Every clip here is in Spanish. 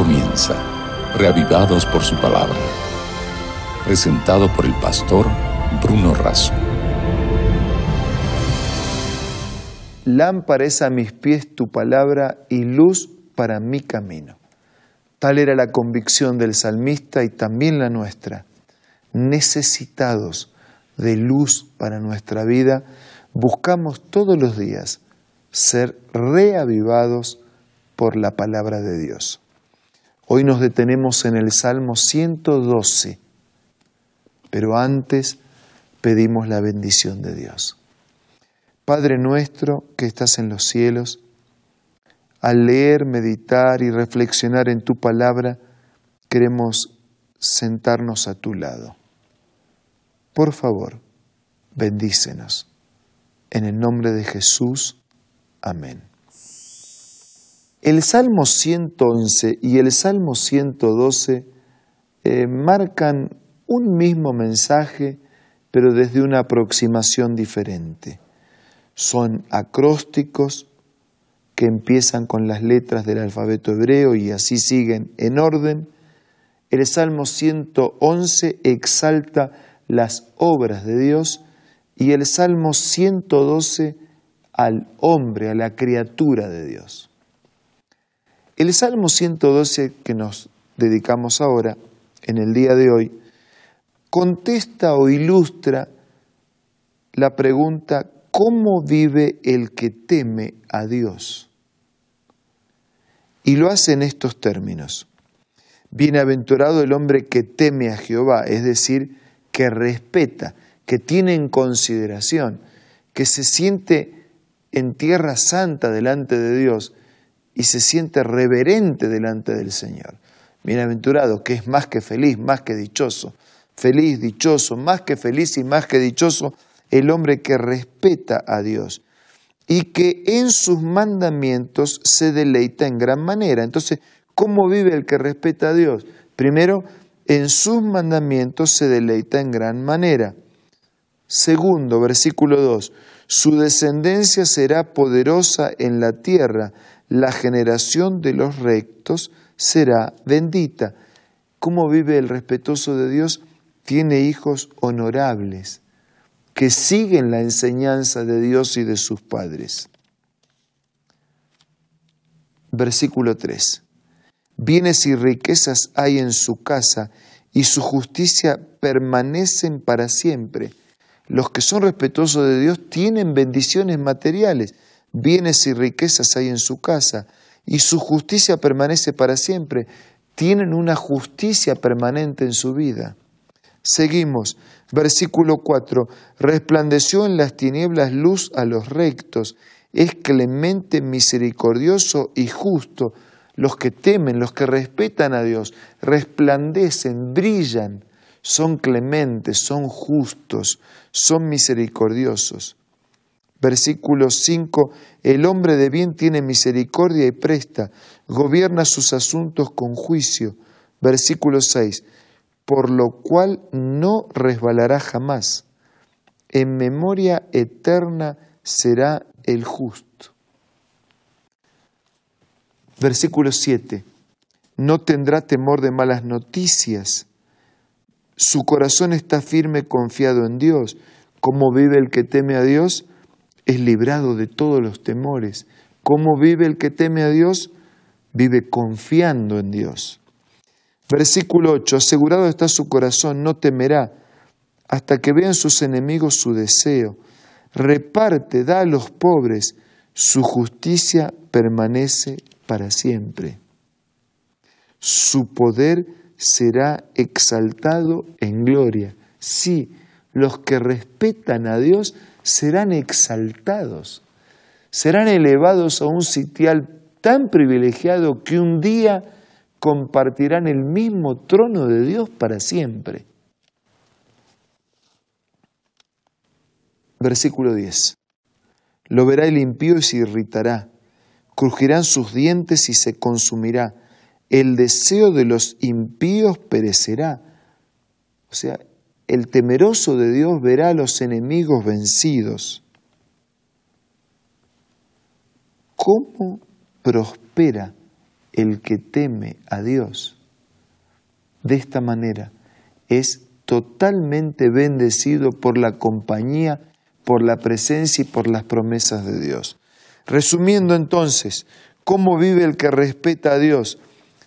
comienza, reavivados por su palabra. Presentado por el pastor Bruno Razo. Lámpara es a mis pies tu palabra y luz para mi camino. Tal era la convicción del salmista y también la nuestra. Necesitados de luz para nuestra vida, buscamos todos los días ser reavivados por la palabra de Dios. Hoy nos detenemos en el Salmo 112, pero antes pedimos la bendición de Dios. Padre nuestro que estás en los cielos, al leer, meditar y reflexionar en tu palabra, queremos sentarnos a tu lado. Por favor, bendícenos. En el nombre de Jesús, amén. El Salmo 111 y el Salmo 112 eh, marcan un mismo mensaje, pero desde una aproximación diferente. Son acrósticos que empiezan con las letras del alfabeto hebreo y así siguen en orden. El Salmo 111 exalta las obras de Dios y el Salmo 112 al hombre, a la criatura de Dios. El Salmo 112 que nos dedicamos ahora, en el día de hoy, contesta o ilustra la pregunta, ¿cómo vive el que teme a Dios? Y lo hace en estos términos. Bienaventurado el hombre que teme a Jehová, es decir, que respeta, que tiene en consideración, que se siente en tierra santa delante de Dios y se siente reverente delante del Señor. Bienaventurado, que es más que feliz, más que dichoso. Feliz, dichoso, más que feliz y más que dichoso el hombre que respeta a Dios y que en sus mandamientos se deleita en gran manera. Entonces, ¿cómo vive el que respeta a Dios? Primero, en sus mandamientos se deleita en gran manera. Segundo, versículo 2, su descendencia será poderosa en la tierra, la generación de los rectos será bendita. ¿Cómo vive el respetuoso de Dios? Tiene hijos honorables que siguen la enseñanza de Dios y de sus padres. Versículo 3. Bienes y riquezas hay en su casa y su justicia permanecen para siempre. Los que son respetuosos de Dios tienen bendiciones materiales bienes y riquezas hay en su casa, y su justicia permanece para siempre. Tienen una justicia permanente en su vida. Seguimos, versículo 4, resplandeció en las tinieblas luz a los rectos, es clemente, misericordioso y justo. Los que temen, los que respetan a Dios, resplandecen, brillan, son clementes, son justos, son misericordiosos. Versículo 5, el hombre de bien tiene misericordia y presta, gobierna sus asuntos con juicio. Versículo 6, por lo cual no resbalará jamás. En memoria eterna será el justo. Versículo 7, no tendrá temor de malas noticias. Su corazón está firme confiado en Dios. ¿Cómo vive el que teme a Dios? Es librado de todos los temores. ¿Cómo vive el que teme a Dios? Vive confiando en Dios. Versículo 8, asegurado está su corazón, no temerá, hasta que vean sus enemigos su deseo. Reparte, da a los pobres, su justicia permanece para siempre. Su poder será exaltado en gloria. Sí, los que respetan a Dios serán exaltados, serán elevados a un sitial tan privilegiado que un día compartirán el mismo trono de Dios para siempre. Versículo 10. Lo verá el impío y se irritará, crujirán sus dientes y se consumirá. El deseo de los impíos perecerá. O sea, el temeroso de Dios verá a los enemigos vencidos. ¿Cómo prospera el que teme a Dios. De esta manera es totalmente bendecido por la compañía, por la presencia y por las promesas de Dios. Resumiendo entonces, ¿cómo vive el que respeta a Dios?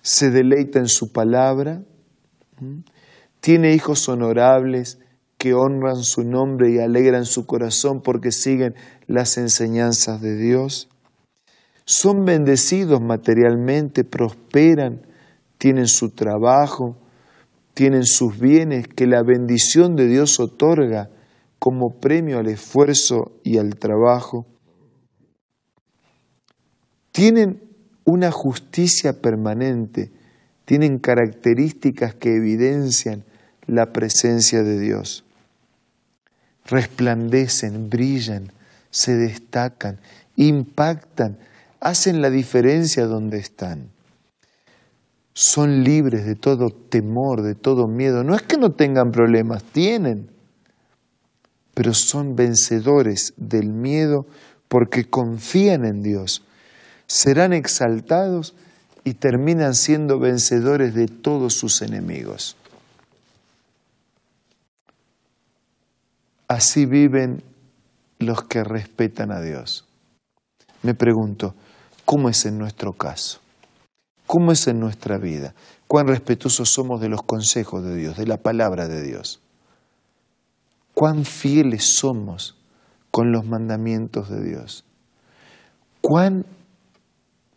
Se deleita en su palabra, tiene hijos honorables que honran su nombre y alegran su corazón porque siguen las enseñanzas de Dios. Son bendecidos materialmente, prosperan, tienen su trabajo, tienen sus bienes que la bendición de Dios otorga como premio al esfuerzo y al trabajo. Tienen una justicia permanente, tienen características que evidencian la presencia de Dios. Resplandecen, brillan, se destacan, impactan, hacen la diferencia donde están. Son libres de todo temor, de todo miedo. No es que no tengan problemas, tienen, pero son vencedores del miedo porque confían en Dios. Serán exaltados y terminan siendo vencedores de todos sus enemigos. Así viven los que respetan a Dios. Me pregunto, ¿cómo es en nuestro caso? ¿Cómo es en nuestra vida? ¿Cuán respetuosos somos de los consejos de Dios, de la palabra de Dios? ¿Cuán fieles somos con los mandamientos de Dios? ¿Cuán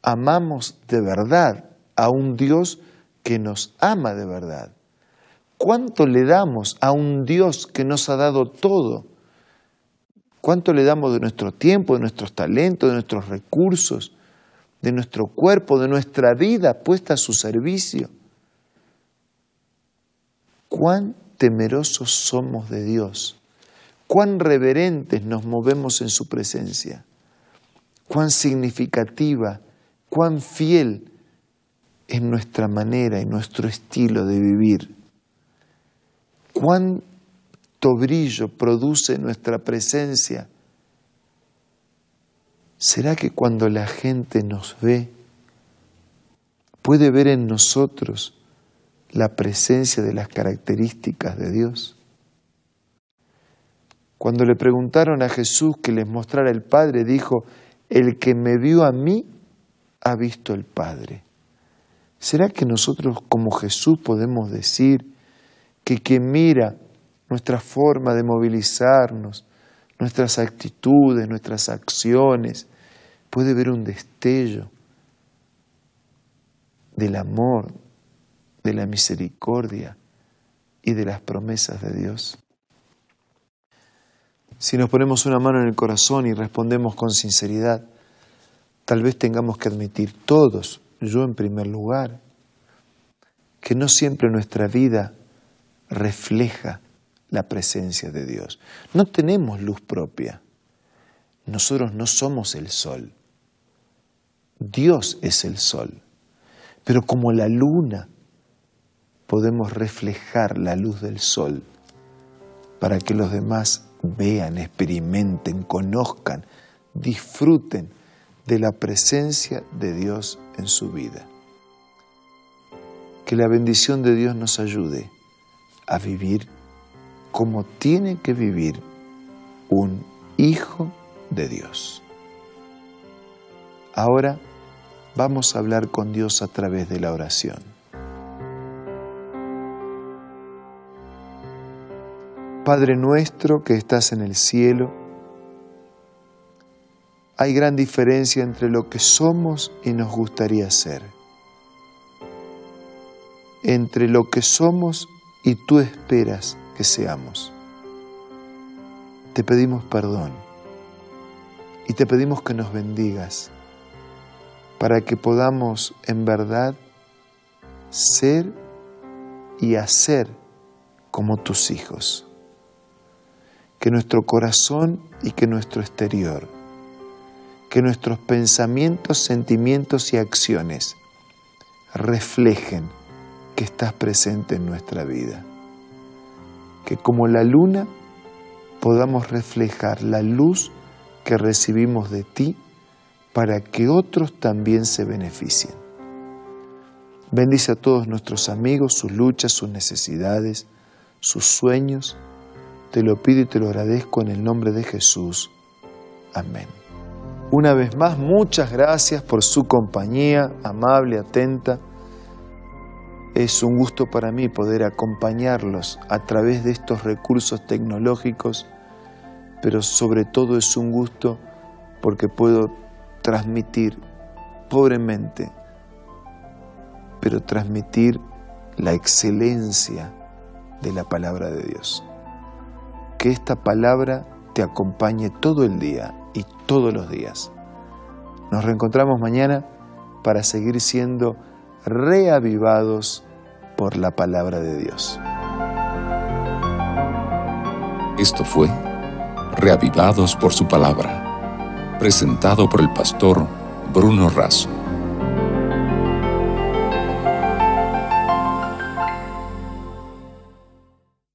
amamos de verdad a un Dios que nos ama de verdad? ¿Cuánto le damos a un Dios que nos ha dado todo? ¿Cuánto le damos de nuestro tiempo, de nuestros talentos, de nuestros recursos, de nuestro cuerpo, de nuestra vida puesta a su servicio? ¿Cuán temerosos somos de Dios? ¿Cuán reverentes nos movemos en su presencia? ¿Cuán significativa, cuán fiel es nuestra manera y nuestro estilo de vivir? ¿Cuán brillo produce nuestra presencia? ¿Será que cuando la gente nos ve, puede ver en nosotros la presencia de las características de Dios? Cuando le preguntaron a Jesús que les mostrara el Padre, dijo, el que me vio a mí ha visto el Padre. ¿Será que nosotros como Jesús podemos decir que quien mira nuestra forma de movilizarnos, nuestras actitudes, nuestras acciones, puede ver un destello del amor, de la misericordia y de las promesas de Dios. Si nos ponemos una mano en el corazón y respondemos con sinceridad, tal vez tengamos que admitir todos, yo en primer lugar, que no siempre nuestra vida refleja la presencia de Dios. No tenemos luz propia. Nosotros no somos el sol. Dios es el sol. Pero como la luna, podemos reflejar la luz del sol para que los demás vean, experimenten, conozcan, disfruten de la presencia de Dios en su vida. Que la bendición de Dios nos ayude a vivir como tiene que vivir un hijo de Dios. Ahora vamos a hablar con Dios a través de la oración. Padre nuestro que estás en el cielo, hay gran diferencia entre lo que somos y nos gustaría ser, entre lo que somos y tú esperas que seamos. Te pedimos perdón y te pedimos que nos bendigas para que podamos en verdad ser y hacer como tus hijos. Que nuestro corazón y que nuestro exterior, que nuestros pensamientos, sentimientos y acciones reflejen que estás presente en nuestra vida que como la luna podamos reflejar la luz que recibimos de ti para que otros también se beneficien. Bendice a todos nuestros amigos, sus luchas, sus necesidades, sus sueños. Te lo pido y te lo agradezco en el nombre de Jesús. Amén. Una vez más, muchas gracias por su compañía amable, atenta. Es un gusto para mí poder acompañarlos a través de estos recursos tecnológicos, pero sobre todo es un gusto porque puedo transmitir pobremente pero transmitir la excelencia de la palabra de Dios. Que esta palabra te acompañe todo el día y todos los días. Nos reencontramos mañana para seguir siendo reavivados por la palabra de Dios. Esto fue Reavivados por su palabra, presentado por el pastor Bruno Razo.